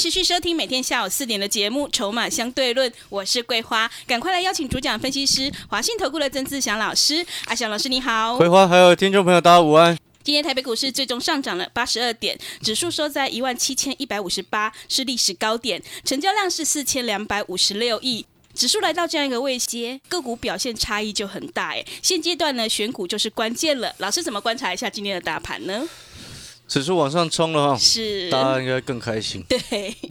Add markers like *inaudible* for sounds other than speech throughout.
持续收听每天下午四点的节目《筹码相对论》，我是桂花，赶快来邀请主讲分析师华信投顾的曾志祥老师。阿祥老师你好，桂花还有听众朋友大家午安。今天台北股市最终上涨了八十二点，指数收在一万七千一百五十八，是历史高点，成交量是四千两百五十六亿。指数来到这样一个位阶，个股表现差异就很大哎。现阶段呢，选股就是关键了。老师怎么观察一下今天的大盘呢？指数往上冲了哈，是大家应该更开心。对，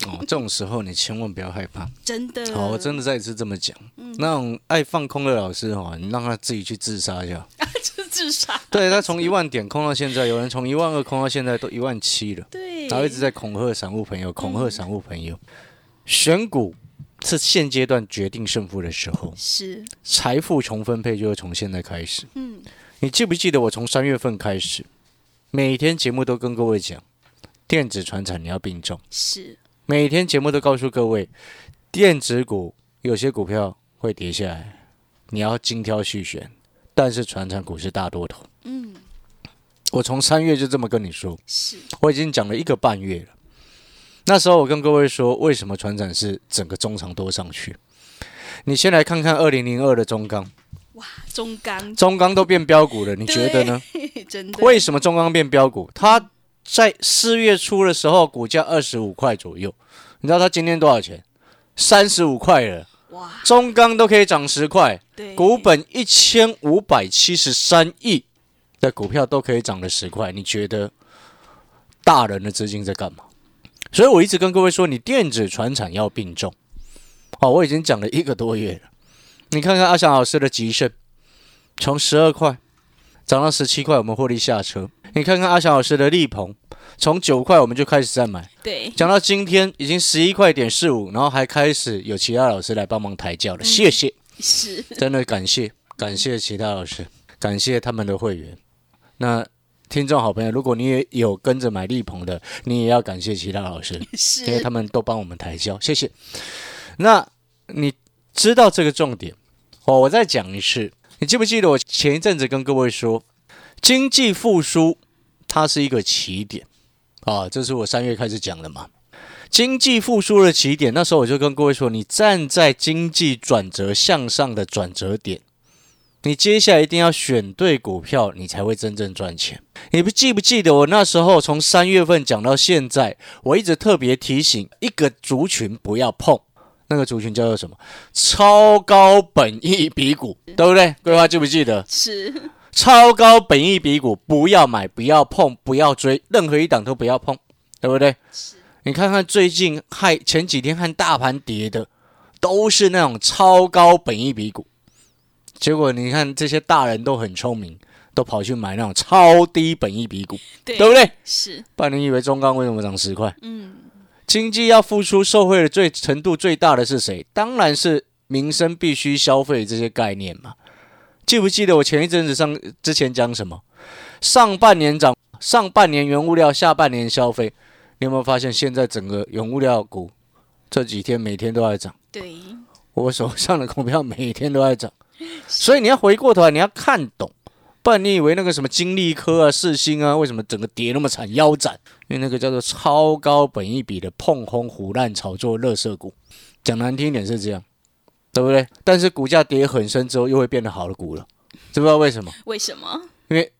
哦，这种时候你千万不要害怕。真的。好，我真的再一次这么讲。那种爱放空的老师哈，你让他自己去自杀一下。*laughs* 就自杀。对他从一万点空到现在，有人从一万二空到现在都一万七了。对。然后一直在恐吓散户朋友，恐吓散户朋友。选股是现阶段决定胜负的时候。是。财富重分配就会从现在开始。嗯。你记不记得我从三月份开始？每天节目都跟各位讲，电子船产你要并重。是。每天节目都告诉各位，电子股有些股票会跌下来，你要精挑细选。但是船产股是大多头。嗯。我从三月就这么跟你说。是。我已经讲了一个半月了。那时候我跟各位说，为什么船产是整个中长多上去？你先来看看二零零二的中钢。哇，中钢，中钢都变标股了，你觉得呢？*laughs* 真的？为什么中钢变标股？它在四月初的时候，股价二十五块左右，你知道它今天多少钱？三十五块了。哇，中钢都可以涨十块，股本一千五百七十三亿的股票都可以涨了十块，你觉得大人的资金在干嘛？所以我一直跟各位说，你电子船产要并重。好，我已经讲了一个多月了。你看看阿翔老师的吉盛，从十二块涨到十七块，我们获利下车。你看看阿翔老师的力鹏，从九块我们就开始在买，对，讲到今天已经十一块点四五，然后还开始有其他老师来帮忙抬轿了，谢谢，是，真的感谢感谢其他老师，感谢他们的会员。那听众好朋友，如果你也有跟着买力鹏的，你也要感谢其他老师，*laughs* 是，因为他们都帮我们抬轿，谢谢。那你知道这个重点？哦，我再讲一次，你记不记得我前一阵子跟各位说，经济复苏它是一个起点啊，这是我三月开始讲的嘛。经济复苏的起点，那时候我就跟各位说，你站在经济转折向上的转折点，你接下来一定要选对股票，你才会真正赚钱。你不记不记得我那时候从三月份讲到现在，我一直特别提醒一个族群不要碰。那个族群叫做什么？超高本益比股，对不对？桂花记不记得？是超高本益比股，不要买，不要碰，不要追，任何一档都不要碰，对不对？是。你看看最近害前几天看大盘跌的，都是那种超高本益比股。结果你看这些大人都很聪明，都跑去买那种超低本益比股，对不对？是。不然你以为中钢为什么涨十块？嗯。经济要付出受惠的最程度最大的是谁？当然是民生必须消费这些概念嘛。记不记得我前一阵子上之前讲什么？上半年涨，上半年原物料，下半年消费。你有没有发现现在整个原物料股这几天每天都在涨？对，我手上的股票每天都在涨。所以你要回过头来，你要看懂。不然你以为那个什么金利科啊、世星啊，为什么整个跌那么惨、腰斩？因为那个叫做超高本一比的碰轰胡乱炒作、乐色股，讲难听一点是这样，对不对？但是股价跌很深之后，又会变得好的股了，知不知道为什么？为什么？因为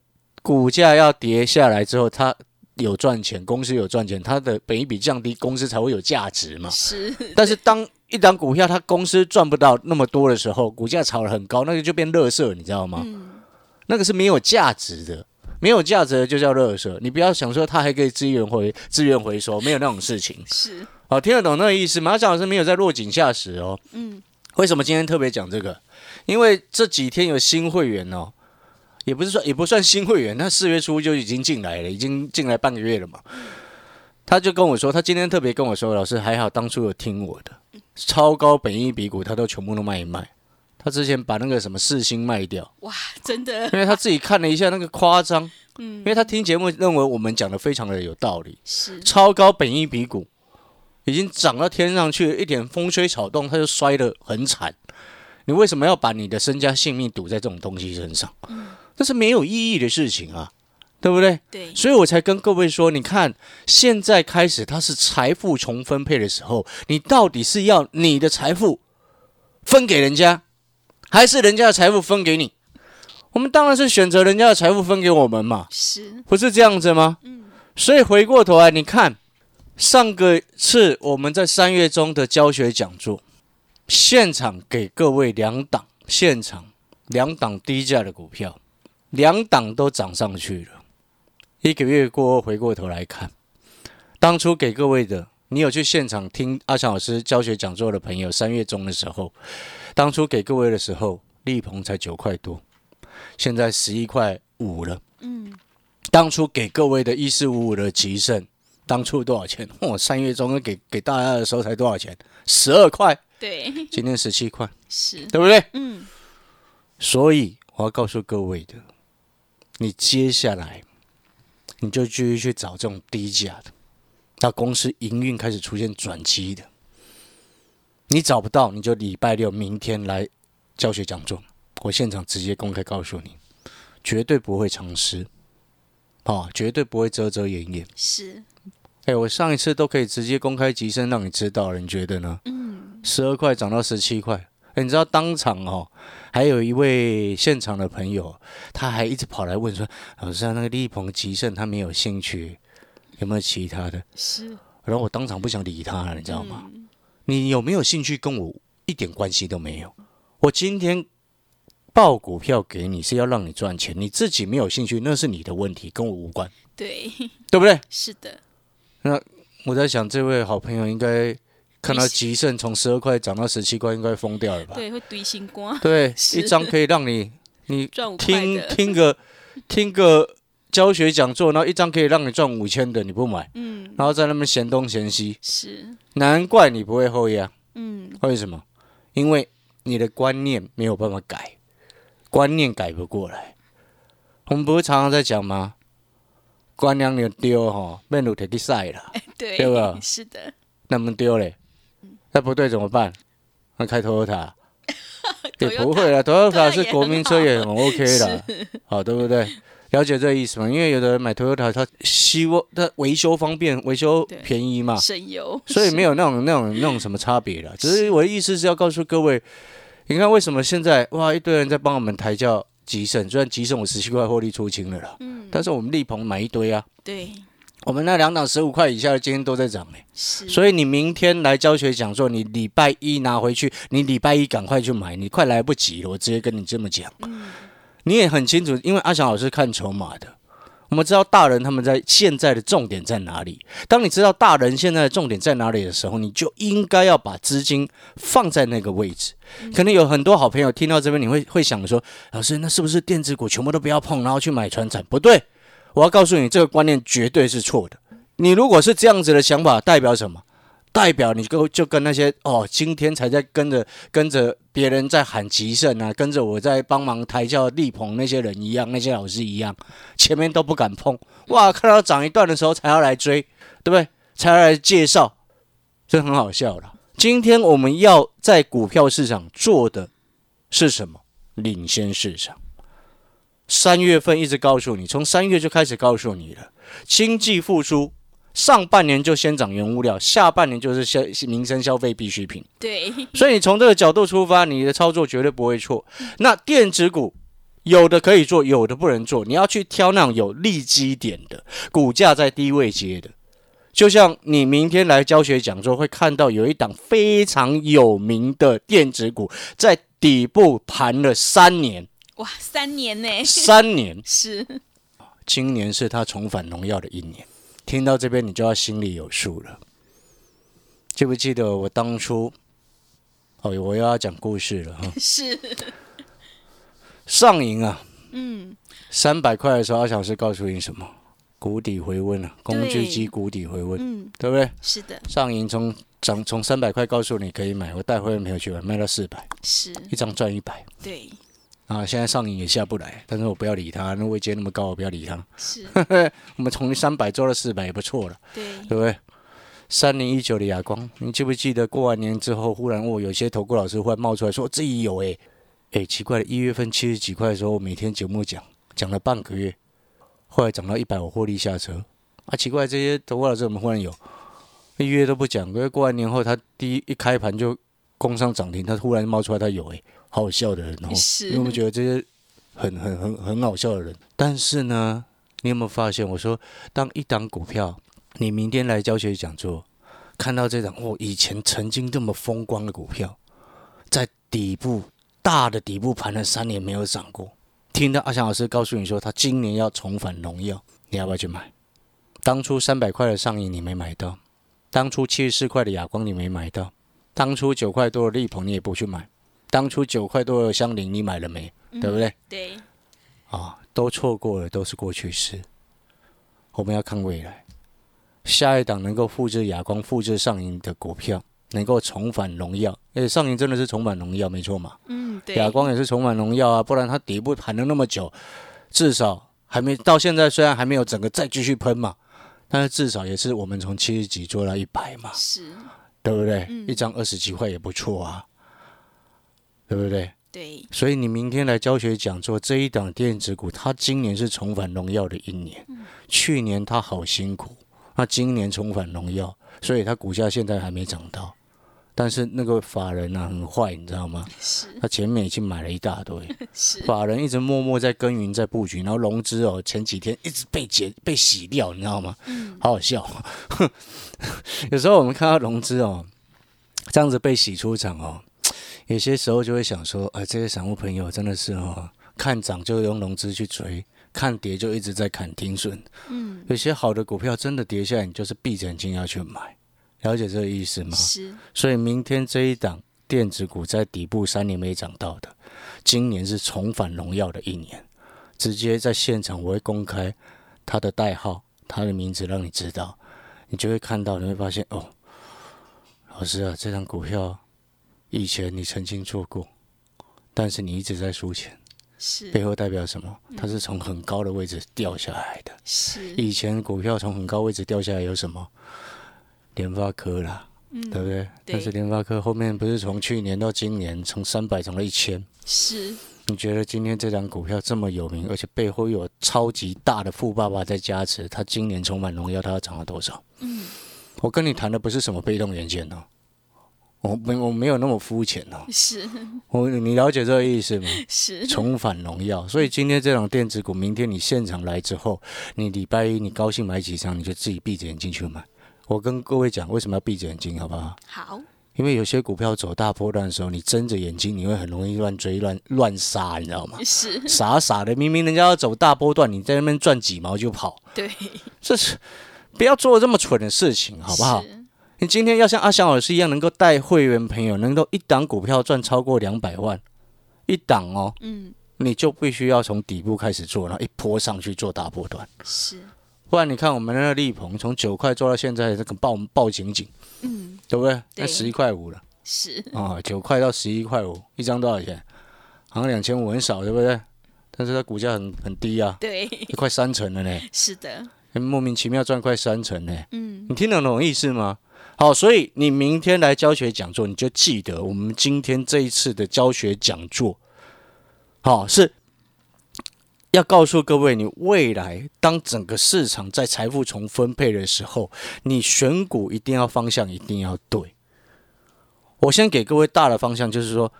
股价要跌下来之后，它有赚钱，公司有赚钱，它的本一比降低，公司才会有价值嘛。是。但是当一档股票它公司赚不到那么多的时候，股价炒得很高，那个就变乐色，你知道吗？嗯。那个是没有价值的，没有价值的就叫垃圾。你不要想说它还可以资源回资源回收，没有那种事情。是，好听得懂那个意思吗？蒋老师没有在落井下石哦。嗯。为什么今天特别讲这个？因为这几天有新会员哦，也不是说也不算新会员，他四月初就已经进来了，已经进来半个月了嘛。他就跟我说，他今天特别跟我说，老师还好当初有听我的，超高本益比股，他都全部都卖一卖。他之前把那个什么四星卖掉，哇，真的因为他自己看了一下那个夸张，嗯因为他听节目认为我们讲的非常的有道理。是超高本一比股已经涨到天上去了，一点风吹草动他就摔得很惨。你为什么要把你的身家性命赌在这种东西身上？这是没有意义的事情啊，对不对？对，所以我才跟各位说，你看现在开始它是财富重分配的时候，你到底是要你的财富分给人家，还是人家的财富分给你？我们当然是选择人家的财富分给我们嘛。是不是这样子吗？所以回过头来，你看上个次我们在三月中的教学讲座，现场给各位两档，现场两档低价的股票，两档都涨上去了。一个月过后，回过头来看，当初给各位的，你有去现场听阿强老师教学讲座的朋友，三月中的时候，当初给各位的时候，力鹏才九块多，现在十一块五了。嗯当初给各位的一四五五的吉盛，当初多少钱？*laughs* 我，三月中给给大家的时候才多少钱？十二块，对，*laughs* 今天十七块，*laughs* 是，对不对？嗯，所以我要告诉各位的，你接下来你就继续去找这种低价的，那公司营运开始出现转机的，你找不到，你就礼拜六明天来教学讲座，我现场直接公开告诉你，绝对不会藏私，啊，绝对不会遮遮掩掩。是，哎、我上一次都可以直接公开急升让你知道了，你觉得呢？嗯，十二块涨到十七块，哎，你知道当场哦，还有一位现场的朋友，他还一直跑来问说：“老师啊，那个力鹏吉盛他没有兴趣，有没有其他的是，？”然后我当场不想理他了，你知道吗？你有没有兴趣跟我一点关系都没有。我今天报股票给你是要让你赚钱，你自己没有兴趣那是你的问题，跟我无关，对，对不对？*laughs* 是的，那我在想，这位好朋友应该看到吉盛从十二块涨到十七块，应该疯掉了吧？对，会堆星光，对，*laughs* 一张可以让你你赚五块听的，听个听个教学讲座，然后一张可以让你赚五千的，你不买，嗯，然后在那边嫌东嫌西，是，难怪你不会后压。嗯，为什么？因为你的观念没有办法改，观念改不过来。我们不是常常在讲吗？观念你丢哈，面路铁去晒了。*laughs* 对，对吧是的，那么丢嘞，那不对怎么办？那开 Toyota *laughs* 也不会啦，Toyota 是国民车也很 OK 的，*laughs* 好对不对？了解这个意思吗？因为有的人买 Toyota，他希望他维修方便，维修便宜嘛，省油，所以没有那种那种那种什么差别了。*laughs* 只是我的意思是要告诉各位，你看为什么现在哇一堆人在帮我们抬轿吉盛，虽然吉盛我十七块获利出清了啦，嗯，但是我们力鹏买一堆啊，对，我们那两档十五块以下的今天都在涨哎、是，所以你明天来教学讲座，你礼拜一拿回去，你礼拜一赶快去买，你快来不及了。我直接跟你这么讲，你也很清楚，因为阿翔老师看筹码的，我们知道大人他们在现在的重点在哪里。当你知道大人现在的重点在哪里的时候，你就应该要把资金放在那个位置。可能有很多好朋友听到这边，你会会想说，老师，那是不是电子股全部都不要碰，然后去买船产？不对，我要告诉你，这个观念绝对是错的。你如果是这样子的想法，代表什么？代表你跟就跟那些哦，今天才在跟着跟着别人在喊吉盛啊，跟着我在帮忙抬轿力捧那些人一样，那些老师一样，前面都不敢碰，哇，看到涨一段的时候才要来追，对不对？才要来介绍，这很好笑了。今天我们要在股票市场做的是什么？领先市场。三月份一直告诉你，从三月就开始告诉你了，经济复苏，上半年就先涨原物料，下半年就是消民生消费必需品。对，所以你从这个角度出发，你的操作绝对不会错。那电子股有的可以做，有的不能做，你要去挑那种有利基点的，股价在低位接的。就像你明天来教学讲座会看到有一档非常有名的电子股，在底部盘了三年，哇，三年呢，三年，*laughs* 是，今年是他重返荣耀的一年。听到这边，你就要心里有数了。记不记得我当初？哦，我又要讲故事了哈。*laughs* 是，上影啊，嗯，三百块的时候，阿小师告诉你什么？谷底回温啊，工具机谷底回温，嗯，对不对？是的，上影从涨从三百块告诉你可以买，我带会员朋友去买，卖到四百，是，一张赚一百。对，啊，现在上瘾也下不来，但是我不要理他，那位阶那么高，我不要理他。是，*laughs* 我们从三百做到四百也不错了，对，对不对？三零一九的亚光，你记不记得过完年之后，忽然我有些投顾老师忽然冒出来说自己有诶、诶、奇怪了，一月份七十几块的时候，我每天节目讲讲了半个月，后来涨到一百，我获利下车。啊，奇怪，这些投顾老师怎么忽然有一月都不讲，因为过完年后他第一一开盘就攻上涨停，他忽然冒出来他有诶、好好笑的人哦。是因为我们觉得这些很很很很好笑的人，但是呢，你有没有发现？我说，当一档股票，你明天来教学讲座，看到这档哦，以前曾经这么风光的股票，在底部大的底部盘了三年没有涨过，听到阿翔老师告诉你说他今年要重返荣耀，你要不要去买？当初三百块的上影你没买到，当初七十四块的哑光你没买到，当初九块多的力鹏你也不去买，当初九块多的香菱你买了没？对不对？对，啊，都错过了，都是过去式。我们要看未来，下一档能够复制亚光、复制上银的股票，能够重返荣耀。而且上银真的是重返荣耀，没错嘛？嗯，对，亚光也是重返荣耀啊，不然它底部盘了那么久，至少还没到现在，虽然还没有整个再继续喷嘛，但是至少也是我们从七十几做到一百嘛，是，对不对？嗯一张二十几块也不错啊，对不对？对，所以你明天来教学讲座，这一档电子股，它今年是重返荣耀的一年。去年它好辛苦，那今年重返荣耀，所以它股价现在还没涨到。但是那个法人啊很坏，你知道吗？是，他前面已经买了一大堆，*laughs* 是，法人一直默默在耕耘，在布局，然后融资哦，前几天一直被解被洗掉，你知道吗？嗯，好好笑。*laughs* 有时候我们看到融资哦，这样子被洗出场哦，有些时候就会想说，哎，这些散户朋友真的是哦，看涨就用融资去追，看跌就一直在砍停损。嗯，有些好的股票真的跌下来，你就是闭着眼睛要去买，了解这个意思吗？是，所以明天这一档电子股在底部三年没涨到的，今年是重返荣耀的一年。直接在现场我会公开它的代号、它的名字，让你知道，你就会看到，你会发现哦，老师啊，这张股票以前你曾经做过，但是你一直在输钱，是，背后代表什么？它是从很高的位置掉下来的。是，以前股票从很高位置掉下来有什么？联发科啦，嗯，对不对？对但是联发科后面不是从去年到今年从三百涨到一千？是，你觉得今天这张股票这么有名，而且背后有超级大的富爸爸在加持，它今年充满荣耀，它要涨到多少？嗯，我跟你谈的不是什么被动元件哦，我没我没有那么肤浅哦，是，我你了解这个意思吗？是，重返荣耀，所以今天这档电子股，明天你现场来之后，你礼拜一你高兴买几张，你就自己闭着眼睛去买。我跟各位讲，为什么要闭着眼睛，好不好？好，因为有些股票走大波段的时候，你睁着眼睛，你会很容易乱追、乱乱杀，你知道吗？*laughs* 是，傻傻的，明明人家要走大波段，你在那边赚几毛就跑，对，*laughs* 这是不要做这么蠢的事情，好不好？你今天要像阿翔老师一样，能够带会员朋友，能够一档股票赚超过两百万，一档哦，嗯，你就必须要从底部开始做，然后一波上去做大波段，是，不然你看我们那个力鹏从九块做到现在，这个爆爆紧紧，嗯，对不对？那十一块五了是，啊，九块到十一块五，一张多少钱？好像两千五很少，对不对？但是它股价很很低啊，对，快三成了呢，是的，莫名其妙赚快三成呢。嗯，你听得懂意思吗？好，所以你明天来教学讲座，你就记得我们今天这一次的教学讲座，好是要告诉各位，你未来当整个市场在财富重分配的时候，你选股一定要方向一定要对。我先给各位大的方向，就是说，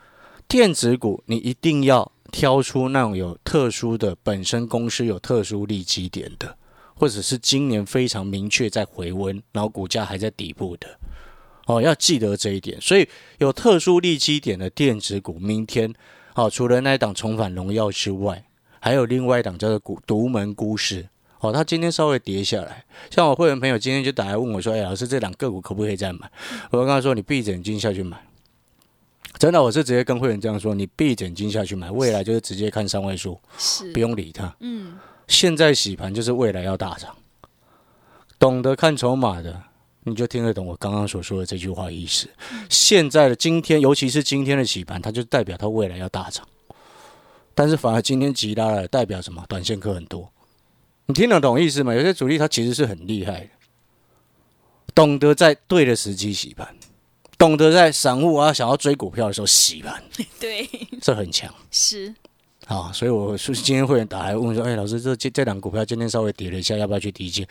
电子股你一定要挑出那种有特殊的本身公司有特殊利基点的。或者是今年非常明确在回温，然后股价还在底部的，哦，要记得这一点。所以有特殊利基点的电子股，明天哦，除了那一档重返荣耀之外，还有另外一档叫做股独门孤市。哦，它今天稍微跌下来，像我会员朋友今天就打来问我说：“哎，老师，这两个股可不可以再买？”我就跟他说：“你闭着眼睛下去买。”真的，我是直接跟会员这样说：“你闭着眼睛下去买，未来就是直接看三位数，是不，用理它。”嗯，现在洗盘就是未来要大涨，懂得看筹码的你就听得懂我刚刚所说的这句话意思。现在的今天，尤其是今天的洗盘，它就代表它未来要大涨。但是反而今天急拉了，代表什么？短线客很多。你听得懂意思吗？有些主力他其实是很厉害的，懂得在对的时机洗盘，懂得在散户啊想要追股票的时候洗盘，*laughs* 对，这很强。是，啊，所以我是今天会员打来问说，哎，老师，这这这档股票今天稍微跌了一下，要不要去低接？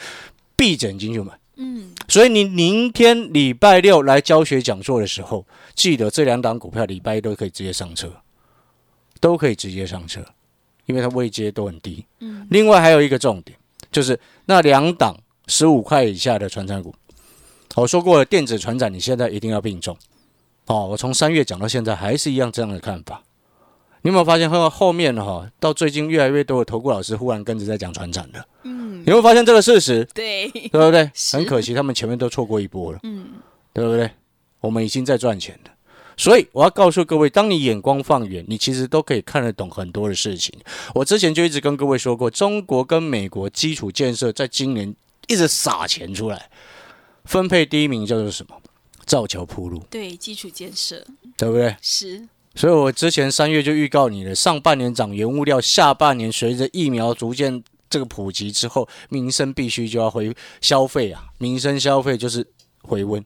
闭着眼睛去买。嗯，所以你明天礼拜六来教学讲座的时候，记得这两档股票礼拜一都可以直接上车，都可以直接上车，因为它位阶都很低。嗯，另外还有一个重点，就是那两档十五块以下的船产股，我说过了，电子船产你现在一定要并重。哦，我从三月讲到现在还是一样这样的看法。你有没有发现后后面哈，到最近越来越多的投顾老师忽然跟着在讲船产的？嗯，你会发现这个事实，对，对不对？*laughs* 很可惜，他们前面都错过一波了，嗯，对不对？我们已经在赚钱了，所以我要告诉各位，当你眼光放远，你其实都可以看得懂很多的事情。我之前就一直跟各位说过，中国跟美国基础建设在今年一直撒钱出来，分配第一名叫做什么？造桥铺路，对，基础建设对不对？是，所以我之前三月就预告你了，上半年涨原物料，下半年随着疫苗逐渐这个普及之后，民生必须就要回消费啊，民生消费就是回温。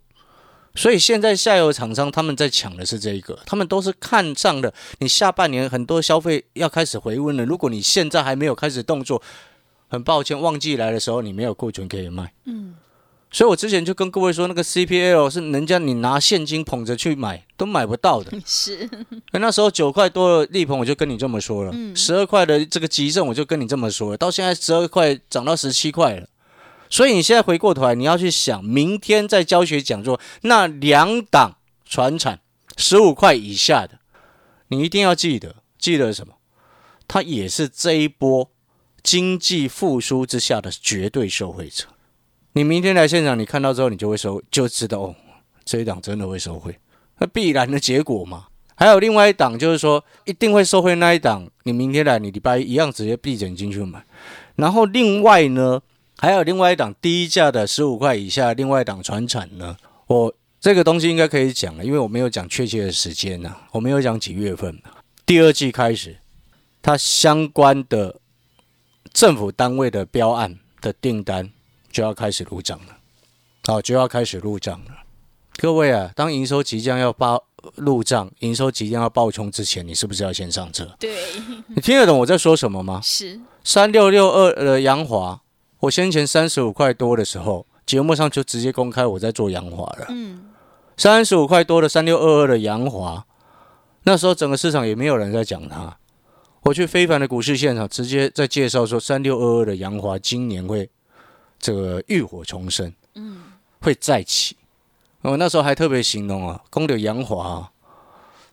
所以现在下游厂商他们在抢的是这一个，他们都是看上了你下半年很多消费要开始回温了。如果你现在还没有开始动作，很抱歉，旺季来的时候你没有库存可以卖。嗯，所以我之前就跟各位说，那个 CPL 是人家你拿现金捧着去买都买不到的。*laughs* 是，那那时候九块多的力鹏，我就跟你这么说了；嗯十二块的这个急症，我就跟你这么说了。到现在十二块涨到十七块了，所以你现在回过头来，你要去想，明天在教学讲座那两档船产十五块以下的，你一定要记得，记得什么？它也是这一波经济复苏之下的绝对受惠者。你明天来现场，你看到之后，你就会收，就知道哦，这一档真的会收惠，那必然的结果嘛。还有另外一档，就是说一定会收回那一档，你明天来，你礼拜一一样直接闭着眼睛去买。然后另外呢，还有另外一档低价的十五块以下，另外一档船产呢，我这个东西应该可以讲了，因为我没有讲确切的时间呐、我没有讲几月份、第二季开始，它相关的政府单位的标案的订单就要开始入账了，哦，就要开始入账了。各位啊，当营收即将要报入账，营收即将要爆冲之前，你是不是要先上车？对，你听得懂我在说什么吗？是，三六六二的阳华，我先前三十五块多的时候，节目上就直接公开我在做洋华了。嗯，三十五块多的三六二二的洋华，那时候整个市场也没有人在讲它。我去非凡的股市现场，直接在介绍说三六二二的洋华今年会这个浴火重生，嗯，会再起。我那时候还特别形容啊，公牛洋华、啊、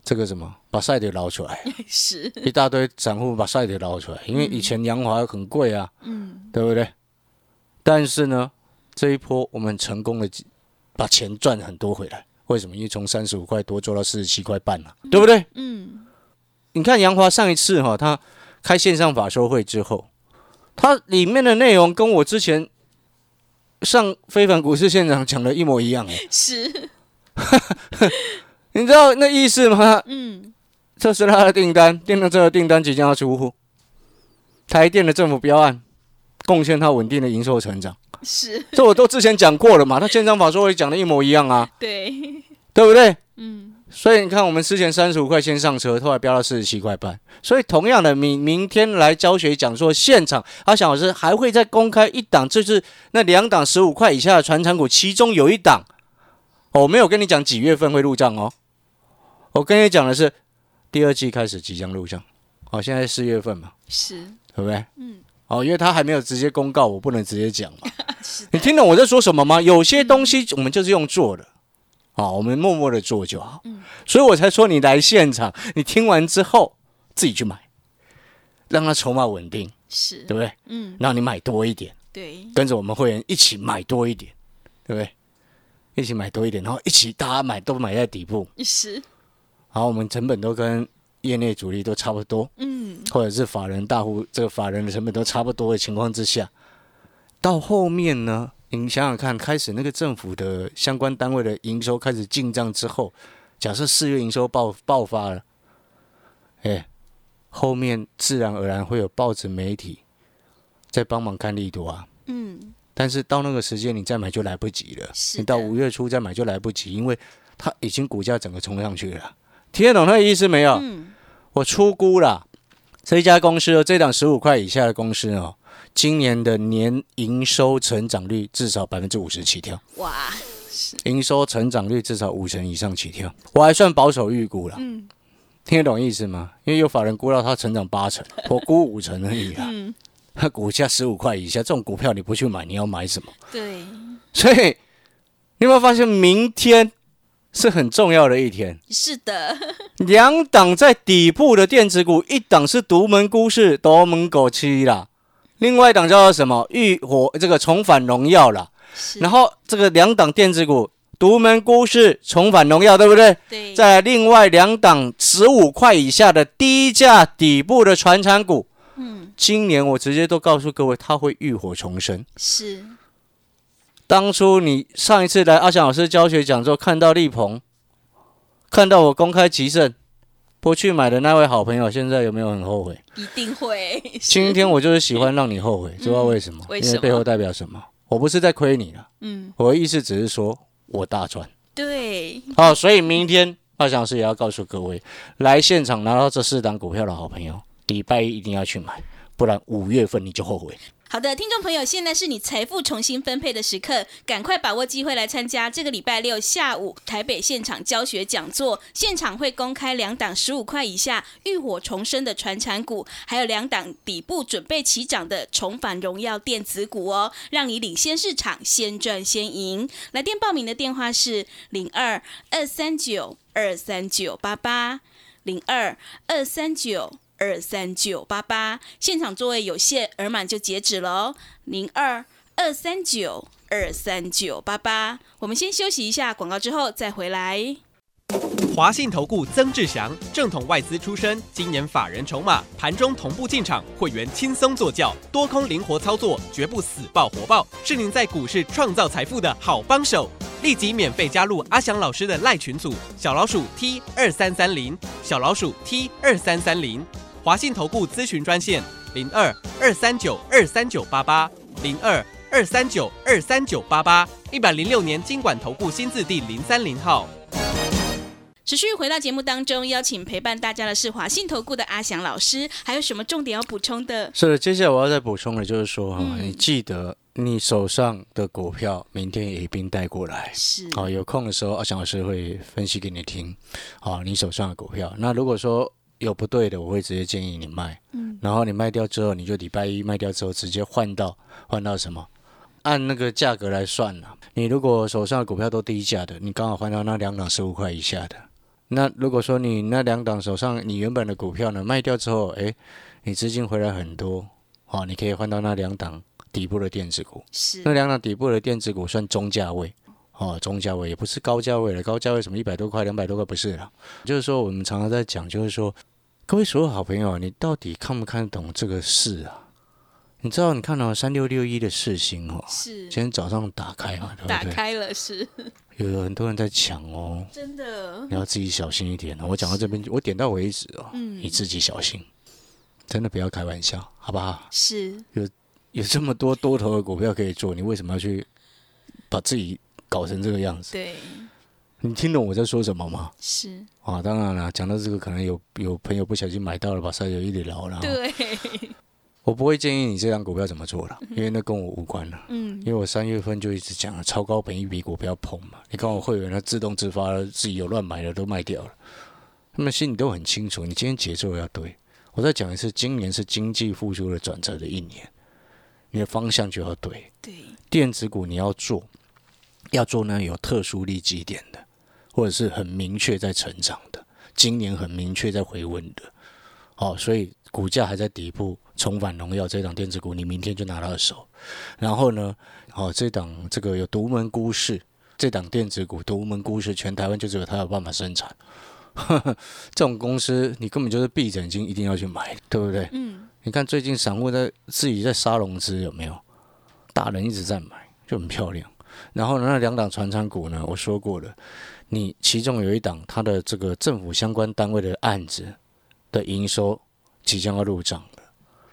这个什么把赛德捞出来，*laughs* 是，一大堆散户把赛德捞出来，因为以前洋华很贵啊，嗯，对不对？但是呢，这一波我们成功的把钱赚很多回来。为什么？因为从三十五块多做到四十七块半了、对不对？嗯，你看杨华上一次哈、他开线上法收会之后，他里面的内容跟我之前上非凡股市现场讲的一模一样哎，*laughs* 是，*laughs* 你知道那意思吗？嗯，特斯拉的订单，电动车的订单即将要出户，台电的政府标案贡献它稳定的营收成长，是，这我都之前讲过了嘛，他线上法说会讲的一模一样啊，对，对不对？嗯，所以你看，我们之前三十五块先上车，后来飙到四十七块半。所以同样的，明明天来教学讲座现场，阿翔老师还会再公开一档，就是那两档十五块以下的传产股，其中有一档，哦我没有跟你讲几月份会入账哦，我跟你讲的是第二季开始即将入账，哦，现在四月份嘛，是，对不对？嗯，哦，因为他还没有直接公告，我不能直接讲嘛。*laughs* 你听懂我在说什么吗？有些东西我们就是用做的，啊，我们默默的做就好。嗯所以我才说你来现场，你听完之后自己去买，让他筹码稳定，是对，不对？嗯，让你买多一点，对，跟着我们会员一起买多一点，对不对？一起买多一点，然后一起大家买都买在底部，是，然后我们成本都跟业内主力都差不多，嗯，或者是法人大户这个法人的成本都差不多的情况之下，到后面呢，你想想看，开始那个政府的相关单位的营收开始进账之后，假设四月营收爆爆发了，哎，后面自然而然会有报纸媒体在帮忙看力度啊。嗯，但是到那个时间你再买就来不及了，是你到五月初再买就来不及，因为它已经股价整个冲上去了。听得懂他的意思没有？嗯，我出估了，这一家公司哦，这档十五块以下的公司哦，今年的年营收成长率至少百分之五十起跳，哇，营收成长率至少五成以上起跳，我还算保守预估了。嗯听得懂意思吗？因为有法人估到它成长八成，我估五成而已啊。嗯，它股价十五块以下，这种股票你不去买，你要买什么？对，所以你有没有发现，明天是很重要的一天？是的，*laughs* 两档在底部的电子股，一档是独门孤市独门狗七啦，另外一档叫做什么浴火这个重返荣耀啦。然后这个两档电子股，独门孤市重返荣耀，对不对？对，在另外两档十五块以下的低价底部的传产股，嗯，今年我直接都告诉各位，它会浴火重生。是，当初你上一次来阿翔老师教学讲座，看到力鹏，看到我公开集胜，不去买的那位好朋友，现在有没有很后悔？一定会。今天我就是喜欢让你后悔，*laughs* 知道为什么？为什么因为背后代表什么？我不是在亏你了，嗯，我的意思只是说我大赚。对，好，所以明天阿翔老师也要告诉各位，来现场拿到这四档股票的好朋友，礼拜一一定要去买，不然五月份你就后悔。好的，听众朋友，现在是你财富重新分配的时刻，赶快把握机会来参加这个礼拜六下午台北现场教学讲座。现场会公开两档十五块以下浴火重生的传产股，还有两档底部准备起涨的重返荣耀电子股哦，让你领先市场，先赚先赢。来电报名的电话是零二二三九二三九八八零二二三九。二三九八八，现场座位有限，额满就截止了哦。零二二三九二三九八八，我们先休息一下广告，之后再回来。华信投顾曾志祥，正统外资出身，今年法人筹码，盘中同步进场，会员轻松做教，多空灵活操作，绝不死爆活爆，是您在股市创造财富的好帮手。立即免费加入阿翔老师的赖群组，小老鼠 T 二三三零，小老鼠 T 二三三零。华信投顾咨询专线零二二三九二三九八八零二二三九二三九八八，一百零六年经管投顾新字第零三零号。持续回到节目当中，邀请陪伴大家的是华信投顾的阿翔老师，还有什么重点要补充的？是的，接下来我要再补充的就是说哈，嗯你记得你手上的股票明天也一并带过来。是，好，有空的时候，阿翔老师会分析给你听。好，你手上的股票，那如果说有不对的，我会直接建议你卖。嗯，然后你卖掉之后，你就礼拜一卖掉之后，直接换到换到什么？按那个价格来算了。你如果手上的股票都低价的，你刚好换到那两档十五块以下的。那如果说你那两档手上你原本的股票呢卖掉之后，诶，你资金回来很多，好，你可以换到那两档底部的电子股。是那两档底部的电子股算中价位，哦，中价位也不是高价位了，高价位什么一百多块、两百多块不是了。就是说，我们常常在讲，就是说，各位所有好朋友啊，你到底看不看得懂这个事啊？你知道，你看到三六六一的世星哦，是今天早上打开嘛，对不对？打开了，是有有很多人在抢哦，真的你要自己小心一点哦。我讲到这边，我点到为止哦，嗯你自己小心，真的不要开玩笑，好不好？是有有这么多多头的股票可以做，你为什么要去把自己搞成这个样子？对，你听懂我在说什么吗？是啊，当然了，讲到这个，可能有有朋友不小心买到了，把赛有一点牢了。，对，*laughs* 我不会建议你这张股票怎么做了，因为那跟我无关了。嗯因为我三月份就一直讲了，超高本一笔股不要碰嘛。你看我会员他自动自发的自己有乱买的都卖掉了，他们心里都很清楚。你今天节奏要对，我再讲一次，今年是经济复苏的转折的一年，你的方向就要对。对，电子股你要做，要做呢有特殊利基点的，或者是很明确在成长的，今年很明确在回温的。哦、所以股价还在底部，重返荣耀这档电子股，你明天就拿到手。然后呢，哦、这档这个有独门孤市，这档电子股独门孤市，全台湾就只有它有办法生产。*laughs* 这种公司你根本就是闭着眼睛一定要去买，对不对？嗯你看最近散户在自己在杀融资有没有？大人一直在买，就很漂亮。然后呢，那两档传产股呢，我说过了，你其中有一档它的这个政府相关单位的案子的营收即将要入账了，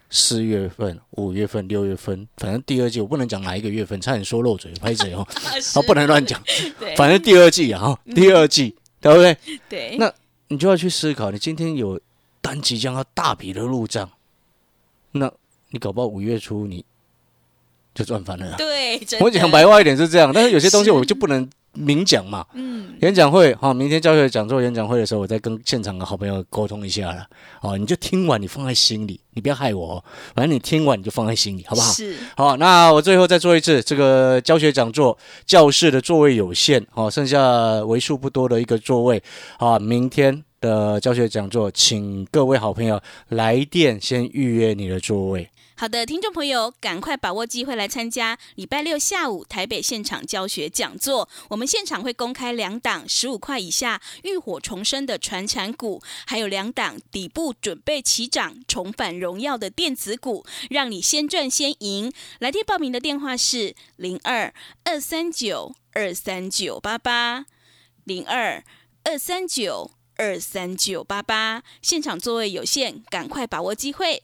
四月份、五月份、六月份，反正第二季我不能讲哪一个月份，差点说漏嘴，拍嘴哦，*laughs* 是啊不能乱讲，反正第二季啊，哈，第二季对不对？对，那你就要去思考，你今天有单即将要大笔的入账，那你搞不好五月初你就赚翻了啊。对，我讲白话一点是这样，但是有些东西我就不能明讲嘛。嗯，演讲会好，明天教学讲座演讲会的时候，我再跟现场的好朋友沟通一下了。哦，你就听完，你放在心里，你不要害我哦。反正你听完你就放在心里，好不好？是好，那我最后再做一次这个教学讲座，教室的座位有限，哦，剩下为数不多的一个座位，啊，明天的教学讲座，请各位好朋友来电先预约你的座位。好的，听众朋友，赶快把握机会来参加礼拜六下午台北现场教学讲座。我们现场会公开两档十五块以下浴火重生的传产股，还有两档底部准备起涨、重返荣耀的电子股，让你先赚先赢。来电报名的电话是零二二三九二三九八八零二二三九二三九八八。现场座位有限，赶快把握机会。